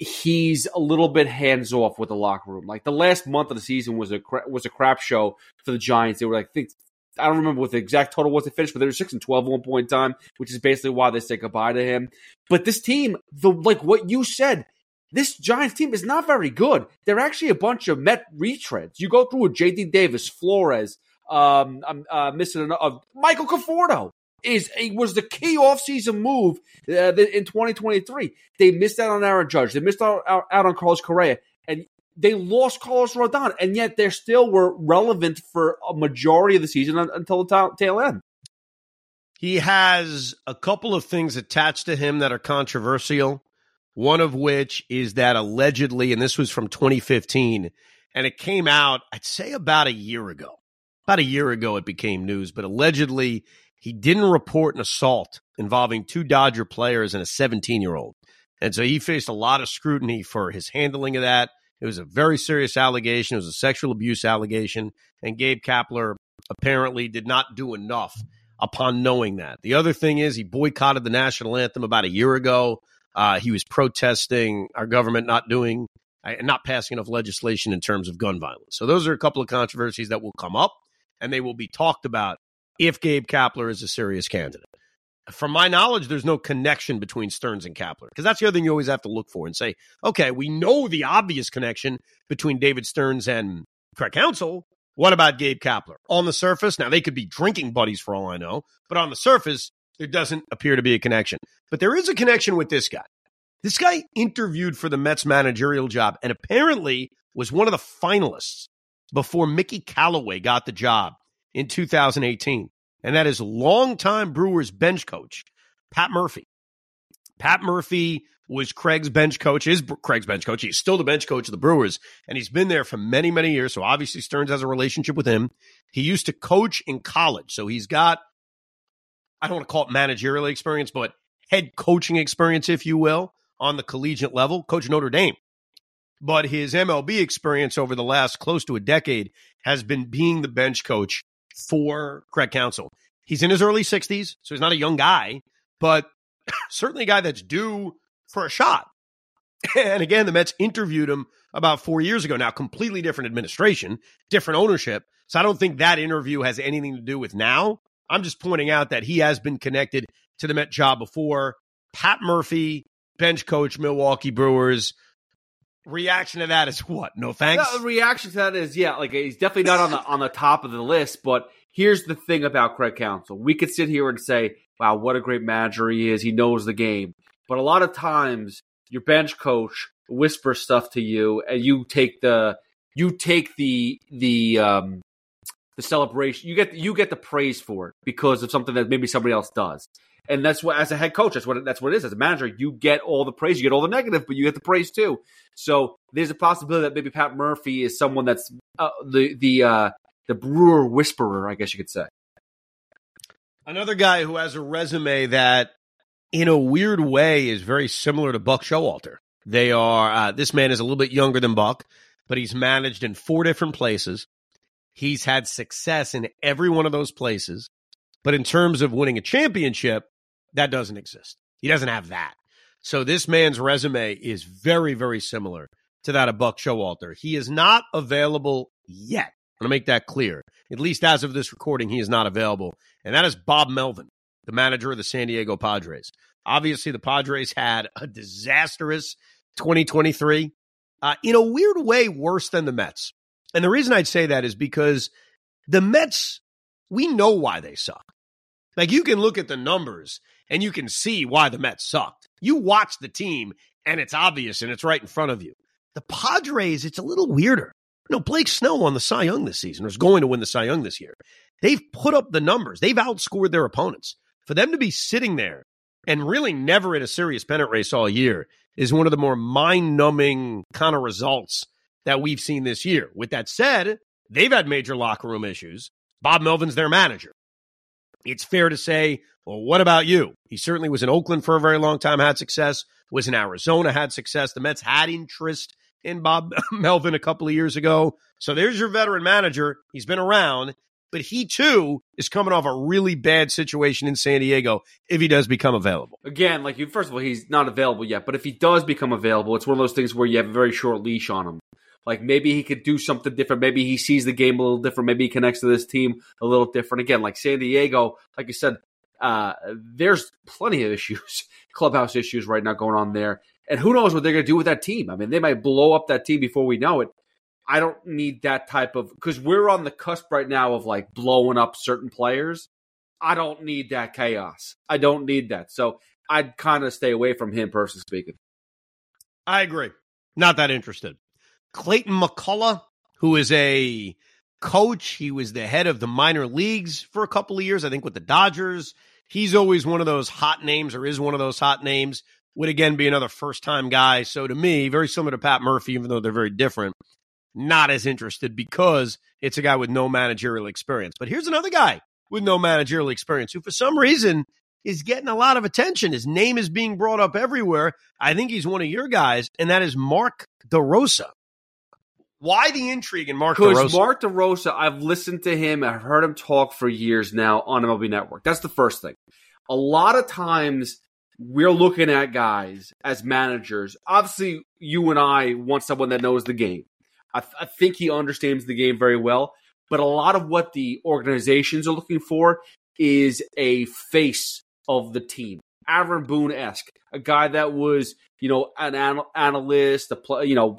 he's a little bit hands off with the locker room. Like the last month of the season was a cra- was a crap show for the Giants. They were like, think, I don't remember what the exact total was they finished, but they were six and 12 at one point in time, which is basically why they say goodbye to him. But this team, the like what you said, this Giants team is not very good. They're actually a bunch of Met retreads. You go through with J.D. Davis, Flores, um, I'm uh, missing of Michael Conforto is a, was the key offseason move uh, in 2023. They missed out on Aaron Judge. They missed out, out, out on Carlos Correa. They lost Carlos Rodon, and yet they still were relevant for a majority of the season until the tail end. He has a couple of things attached to him that are controversial. One of which is that allegedly, and this was from 2015, and it came out, I'd say about a year ago. About a year ago, it became news, but allegedly, he didn't report an assault involving two Dodger players and a 17 year old. And so he faced a lot of scrutiny for his handling of that It was a very serious allegation. It was a sexual abuse allegation. And Gabe Kapler apparently did not do enough upon knowing that. The other thing is he boycotted the national anthem about a year ago. Uh, he was protesting our government not doing, uh, not passing enough legislation in terms of gun violence. So those are a couple of controversies that will come up and they will be talked about if Gabe Kapler is a serious candidate. From my knowledge, there's no connection between Stearns and Kapler because that's the other thing you always have to look for and say, okay, we know the obvious connection between David Stearns and Craig Counsell. What about Gabe Kapler? On the surface, now they could be drinking buddies for all I know, but on the surface, there doesn't appear to be a connection. But there is a connection with this guy. This guy interviewed for the Mets managerial job and apparently was one of the finalists before Mickey Callaway got the job in 2018. And that is longtime Brewers bench coach, Pat Murphy. Pat Murphy was Craig's bench coach, is Craig's bench coach. He's still the bench coach of the Brewers, and he's been there for many, many years. So obviously Stearns has a relationship with him. He used to coach in college. So he's got, I don't want to call it managerial experience, but head coaching experience, if you will, on the collegiate level. Coach Notre Dame. But his MLB experience over the last close to a decade has been being the bench coach for Craig Counsell. He's in his early 60s, so he's not a young guy, but certainly a guy that's due for a shot. And again, the Mets interviewed him about four years ago. Now, completely different administration, different ownership. So I don't think that interview has anything to do with now. I'm just pointing out that he has been connected to the Met job before. Pat Murphy, bench coach, Milwaukee Brewers. Reaction to that is what? No thanks. No, reaction to that is yeah, like he's definitely not on the on the top of the list. But here's the thing about Craig Counsell: we could sit here and say, "Wow, what a great manager he is! He knows the game." But a lot of times, your bench coach whispers stuff to you, and you take the you take the the um the celebration. You get you get the praise for it because of something that maybe somebody else does. And that's what, as a head coach, that's what that's what it is. As a manager, you get all the praise, you get all the negative, but you get the praise too. So there's a possibility that maybe Pat Murphy is someone that's uh, the the uh, the Brewer whisperer, I guess you could say. Another guy who has a resume that, in a weird way, is very similar to Buck Showalter. They are. Uh, this man is a little bit younger than Buck, but he's managed in four different places. He's had success in every one of those places. But in terms of winning a championship, that doesn't exist. He doesn't have that. So this man's resume is very, very similar to that of Buck Showalter. He is not available yet. I'm going to make that clear. At least as of this recording, he is not available. And that is Bob Melvin, the manager of the San Diego Padres. Obviously, the Padres had a disastrous 2023, uh, in a weird way, worse than the Mets. And the reason I'd say that is because the Mets, we know why they suck. Like you can look at the numbers and you can see why the Mets sucked. You watch the team and it's obvious and it's right in front of you. The Padres, it's a little weirder. Know, Blake Snell won the Cy Young this season, or is going to win the Cy Young this year. They've put up the numbers. They've outscored their opponents. For them to be sitting there and really never in a serious pennant race all year is one of the more mind numbing kind of results that we've seen this year. With that said, they've had major locker room issues. Bob Melvin's their manager it's fair to say, well, what about you? He certainly was in Oakland for a very long time, had success, was in Arizona, had success. The Mets had interest in Bob Melvin a couple of years ago. So there's your veteran manager. He's been around, but he too is coming off a really bad situation in San Diego if he does become available. Again, like you, first of all, he's not available yet, but if he does become available, it's one of those things where you have a very short leash on him. Like maybe he could do something different. Maybe he sees the game a little different. Maybe he connects to this team a little different. Again, like San Diego, like you said, uh, there's plenty of issues, clubhouse issues right now going on there. And who knows what they're going to do with that team? I mean, they might blow up that team before we know it. I don't need that type of because we're on the cusp right now of like blowing up certain players. I don't need that chaos. I don't need that. So I'd kind of stay away from him, personally speaking. I agree. Not that interested. Clayton McCullough, who is a coach. He was the head of the minor leagues for a couple of years, I think, with the Dodgers. He's always one of those hot names, or is one of those hot names. Would again be another first time guy. So to me, very similar to Pat Murphy, even though they're very different. Not as interested because it's a guy with no managerial experience. But here's another guy with no managerial experience who, for some reason, is getting a lot of attention. His name is being brought up everywhere. I think he's one of your guys, and that is Mark DeRosa. Why the intrigue in Mark DeRosa? Because? Mark DeRosa, I've listened to him, I've heard him talk for years now on MLB Network. That's the first thing. A lot of times we're looking at guys as managers. Obviously, you and I want someone that knows the game. I, th- I think he understands the game very well. But a lot of what the organizations are looking for is a face of the team. Aaron Boone esque, a guy that was, you know, an anal- analyst, a play, you know,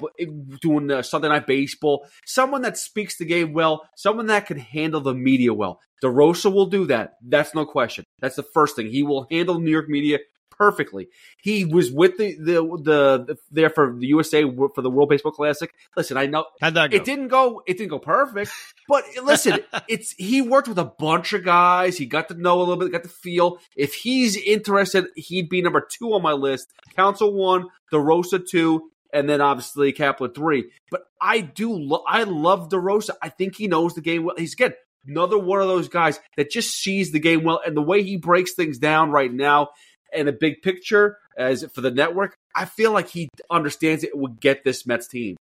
doing uh, Sunday Night Baseball, someone that speaks the game well, someone that can handle the media well. DeRosa will do that. That's no question. That's the first thing. He will handle New York media perfectly. He was with the the the, the there for the USA for the World Baseball Classic. Listen, I know How'd that go? it didn't go it didn't go perfect, but listen, it's he worked with a bunch of guys. He got to know a little bit, got to feel. If he's interested, he'd be number two on my list. Counsell one, DeRosa two, and then obviously Kapler three. But I do, lo- I love DeRosa. I think he knows the game well. He's again another one of those guys that just sees the game well, and the way he breaks things down right now and a big picture as for the network, I feel like he understands it would get this Mets team.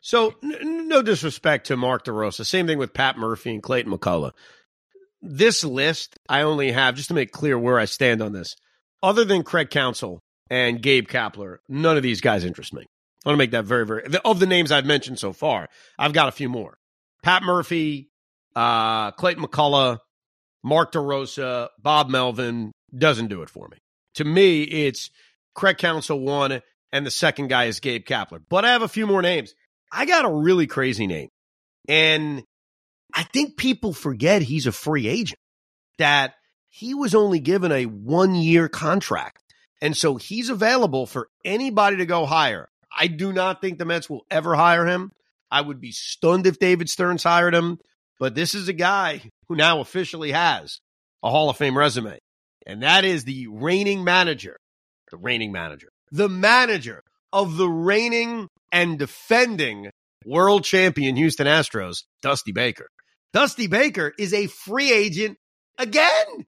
So, n- no disrespect to Mark DeRosa. Same thing with Pat Murphy and Clayton McCullough. This list, I only have, just to make clear where I stand on this, other than Craig Counsell and Gabe Kapler, none of these guys interest me. I want to make that very, very, of the names I've mentioned so far, I've got a few more. Pat Murphy, uh, Clayton McCullough, Mark DeRosa, Bob Melvin doesn't do it for me. To me, it's Craig Counsell one, and the second guy is Gabe Kapler. But I have a few more names. I got a really crazy name. And I think people forget he's a free agent, that he was only given a one year contract. And so he's available for anybody to go hire. I do not think the Mets will ever hire him. I would be stunned if David Stearns hired him. But this is a guy who now officially has a Hall of Fame resume. And that is the reigning manager, the reigning manager, the manager of the reigning and defending world champion Houston Astros, Dusty Baker. Dusty Baker is a free agent again.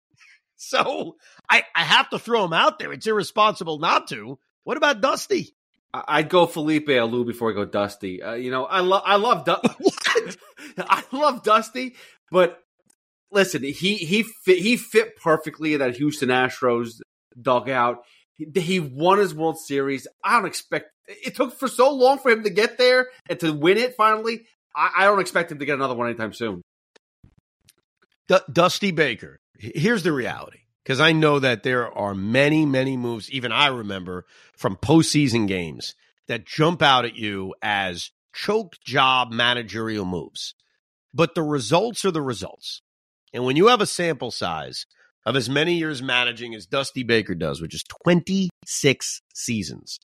So I, I have to throw him out there. It's irresponsible not to. What about Dusty? I'd go Felipe Alou before I go Dusty. Uh, you know, I love I love du- I love Dusty, but listen, he he fit he fit perfectly in that Houston Astros dugout. He, he won his World Series. I don't expect it took for so long for him to get there and to win it finally. I, I don't expect him to get another one anytime soon. D- Dusty Baker. Here's the reality. Because I know that there are many, many moves, even I remember from postseason games that jump out at you as choke job managerial moves. But the results are the results. And when you have a sample size of as many years managing as Dusty Baker does, which is 26 seasons,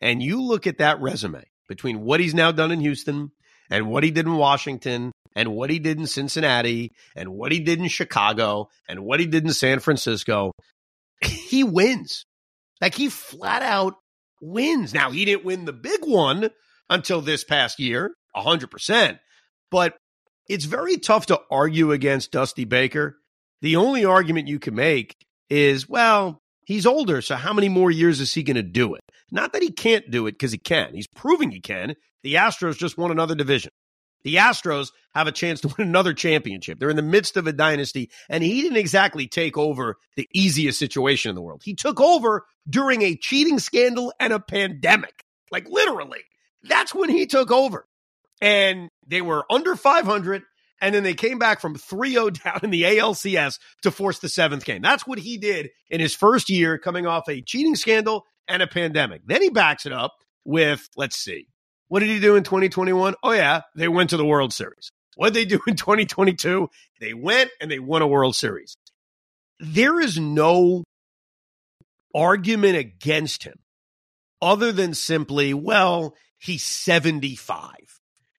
and you look at that resume between what he's now done in Houston and what he did in Washington and what he did in Cincinnati and what he did in Chicago and what he did in San Francisco, he wins. Like he flat out wins. Now, he didn't win the big one until this past year, 100%. But it's very tough to argue against Dusty Baker. The only argument you can make is, well, he's older, so how many more years is he going to do it? Not that he can't do it because he can. He's proving he can. The Astros just won another division. The Astros have a chance to win another championship. They're in the midst of a dynasty, and he didn't exactly take over the easiest situation in the world. He took over during a cheating scandal and a pandemic. Like literally. That's when he took over. And they were under 500, and then they came back from 3 0 down in the ALCS to force the seventh game. That's what he did in his first year coming off a cheating scandal and a pandemic. Then he backs it up with, let's see, what did he do in 2021? Oh, yeah, they went to the World Series. What did they do in 2022? They went and they won a World Series. There is no argument against him other than simply, well, he's 75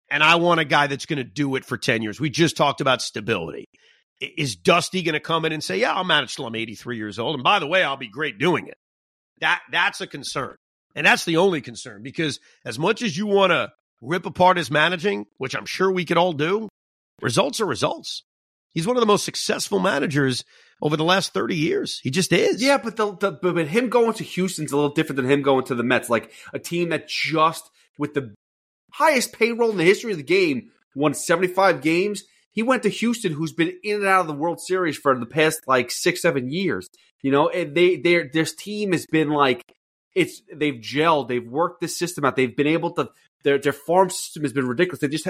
and I want a guy that's going to do it for 10 years. We just talked about stability. Is Dusty going to come in and say, yeah, I'll manage till I'm 83 years old. And by the way, I'll be great doing it. That That's a concern. And that's the only concern because as much as you want to rip apart his managing, which I'm sure we could all do, results are results. He's one of the most successful managers over the last 30 years. He just is. Yeah, but the, the but but him going to Houston's a little different than him going to the Mets. Like a team that just with the highest payroll in the history of the game, won 75 games. He went to Houston, who's been in and out of the World Series for the past like six, seven years. You know, and they their this team has been like it's they've gelled, they've worked this system out, they've been able to their their farm system has been ridiculous. They just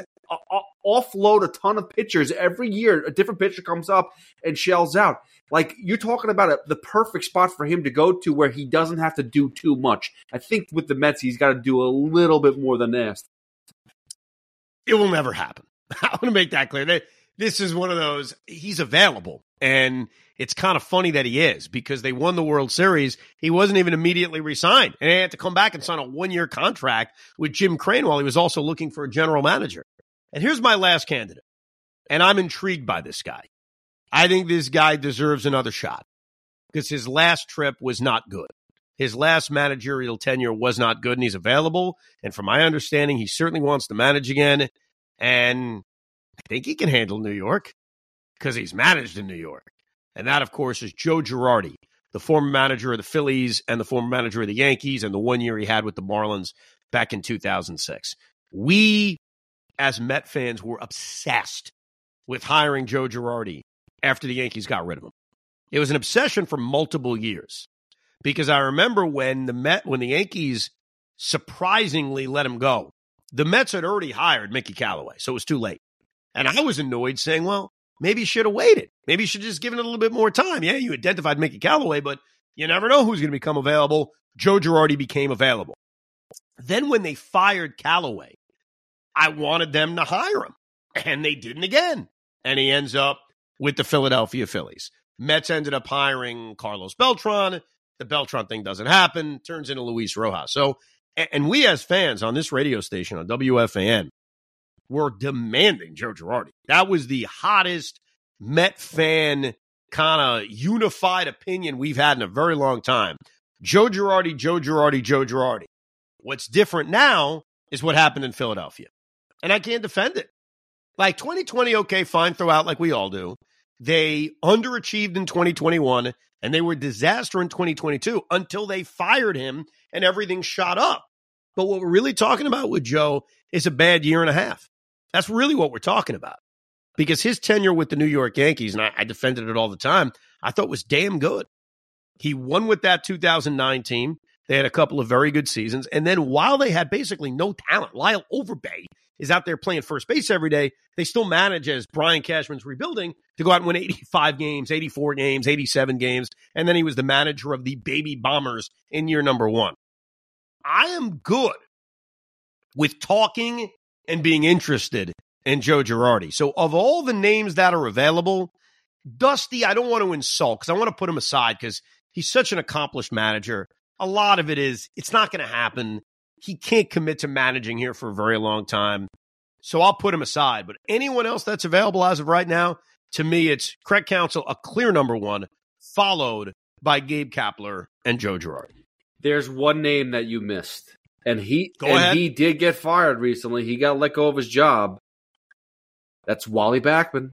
offload a ton of pitchers every year. A different pitcher comes up and shells out. Like you're talking about a, the perfect spot for him to go to where he doesn't have to do too much. I think with the Mets, he's got to do a little bit more than this. It will never happen. I want to make that clear. This is one of those. He's available, and it's kind of funny that he is because they won the World Series. He wasn't even immediately resigned, and he had to come back and sign a one-year contract with Jim Crane while he was also looking for a general manager. And here's my last candidate, and I'm intrigued by this guy. I think this guy deserves another shot because his last trip was not good. His last managerial tenure was not good, and he's available. And from my understanding, he certainly wants to manage again. And I think he can handle New York because he's managed in New York. And that, of course, is Joe Girardi, the former manager of the Phillies and the former manager of the Yankees, and the one year he had with the Marlins back in 2006. We, as Met fans, were obsessed with hiring Joe Girardi after the Yankees got rid of him. It was an obsession for multiple years because I remember when the Met when the Yankees surprisingly let him go. The Mets had already hired Mickey Callaway, so it was too late. And I was annoyed saying, well, maybe you should have waited. Maybe you should just given it a little bit more time. Yeah, you identified Mickey Callaway, but you never know who's going to become available. Joe Girardi became available. Then when they fired Callaway, I wanted them to hire him, and they didn't again. And he ends up with the Philadelphia Phillies. Mets ended up hiring Carlos Beltran. The Beltran thing doesn't happen, turns into Luis Rojas. So, and we as fans on this radio station on WFAN were demanding Joe Girardi. That was the hottest Met fan kind of unified opinion we've had in a very long time. Joe Girardi, Joe Girardi, Joe Girardi. What's different now is what happened in Philadelphia. And I can't defend it. Like 2020, okay, fine, throw out like we all do. They underachieved in 2021 and they were disaster in 2022 until they fired him and everything shot up. But what we're really talking about with Joe is a bad year and a half. That's really what we're talking about. Because his tenure with the New York Yankees, and I, I defended it all the time, I thought was damn good. He won with that 2009 team. They had a couple of very good seasons. And then while they had basically no talent, Lyle Overbay is out there playing first base every day, they still manage as Brian Cashman's rebuilding to go out and win 85 games, 84 games, 87 games. And then he was the manager of the Baby Bombers in year number one. I am good with talking and being interested in Joe Girardi. So, of all the names that are available, Dusty, I don't want to insult because I want to put him aside because he's such an accomplished manager. A lot of it is it's not going to happen he can't commit to managing here for a very long time. So I'll put him aside. But anyone else that's available as of right now, to me, it's Craig Counsell, a clear number one, followed by Gabe Kapler and Joe Girardi. There's one name that you missed, and he Go and ahead. he did get fired recently. He got let go of his job. That's Wally Backman.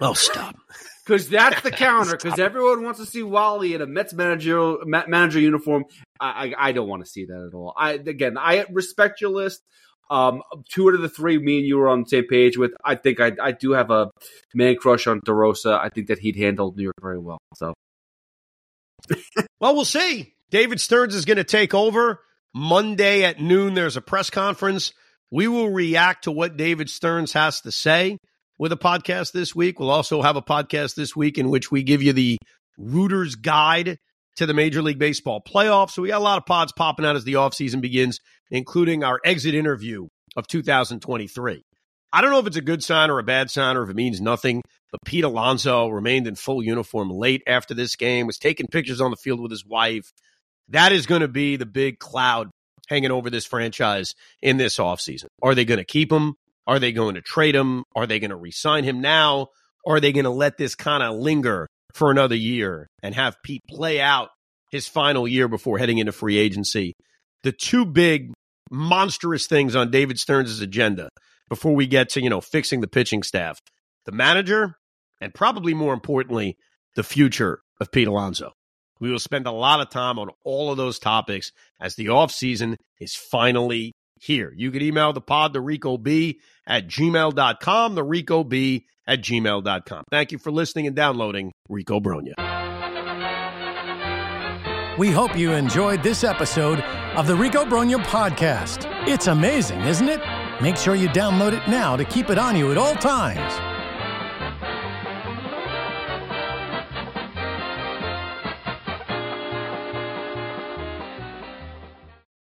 Oh, stop. Because that's the counter. Because everyone wants to see Wally in a Mets manager manager uniform. I, I I don't want to see that at all. I again I respect your list. Um, two out of the three, me and you were on the same page with. I think I I do have a man crush on DeRosa. I think that he'd handle New York very well. So Well, we'll see. David Stearns is going to take over Monday at noon. There's a press conference. We will react to what David Stearns has to say with a podcast this week. We'll also have a podcast this week in which we give you the Rooters Guide to the Major League Baseball playoffs. So we got a lot of pods popping out as the offseason begins, including our exit interview of 2023. I don't know if it's a good sign or a bad sign or if it means nothing, but Pete Alonso remained in full uniform late after this game, was taking pictures on the field with his wife. That is going to be the big cloud hanging over this franchise in this offseason. Are they going to keep him? Are they going to trade him? Are they going to re-sign him now? Or are they going to let this kind of linger for another year and have Pete play out his final year before heading into free agency? The two big monstrous things on David Stearns' agenda before we get to, you know, fixing the pitching staff. The manager and probably more importantly, the future of Pete Alonso. We will spend a lot of time on all of those topics as the offseason is finally here. You can email the pod, the Rico B at gmail.com, the Rico B at gmail.com. Thank you for listening and downloading Rico Brogna. We hope you enjoyed this episode of the Rico Brogna podcast. It's amazing, isn't it? Make sure you download it now to keep it on you at all times.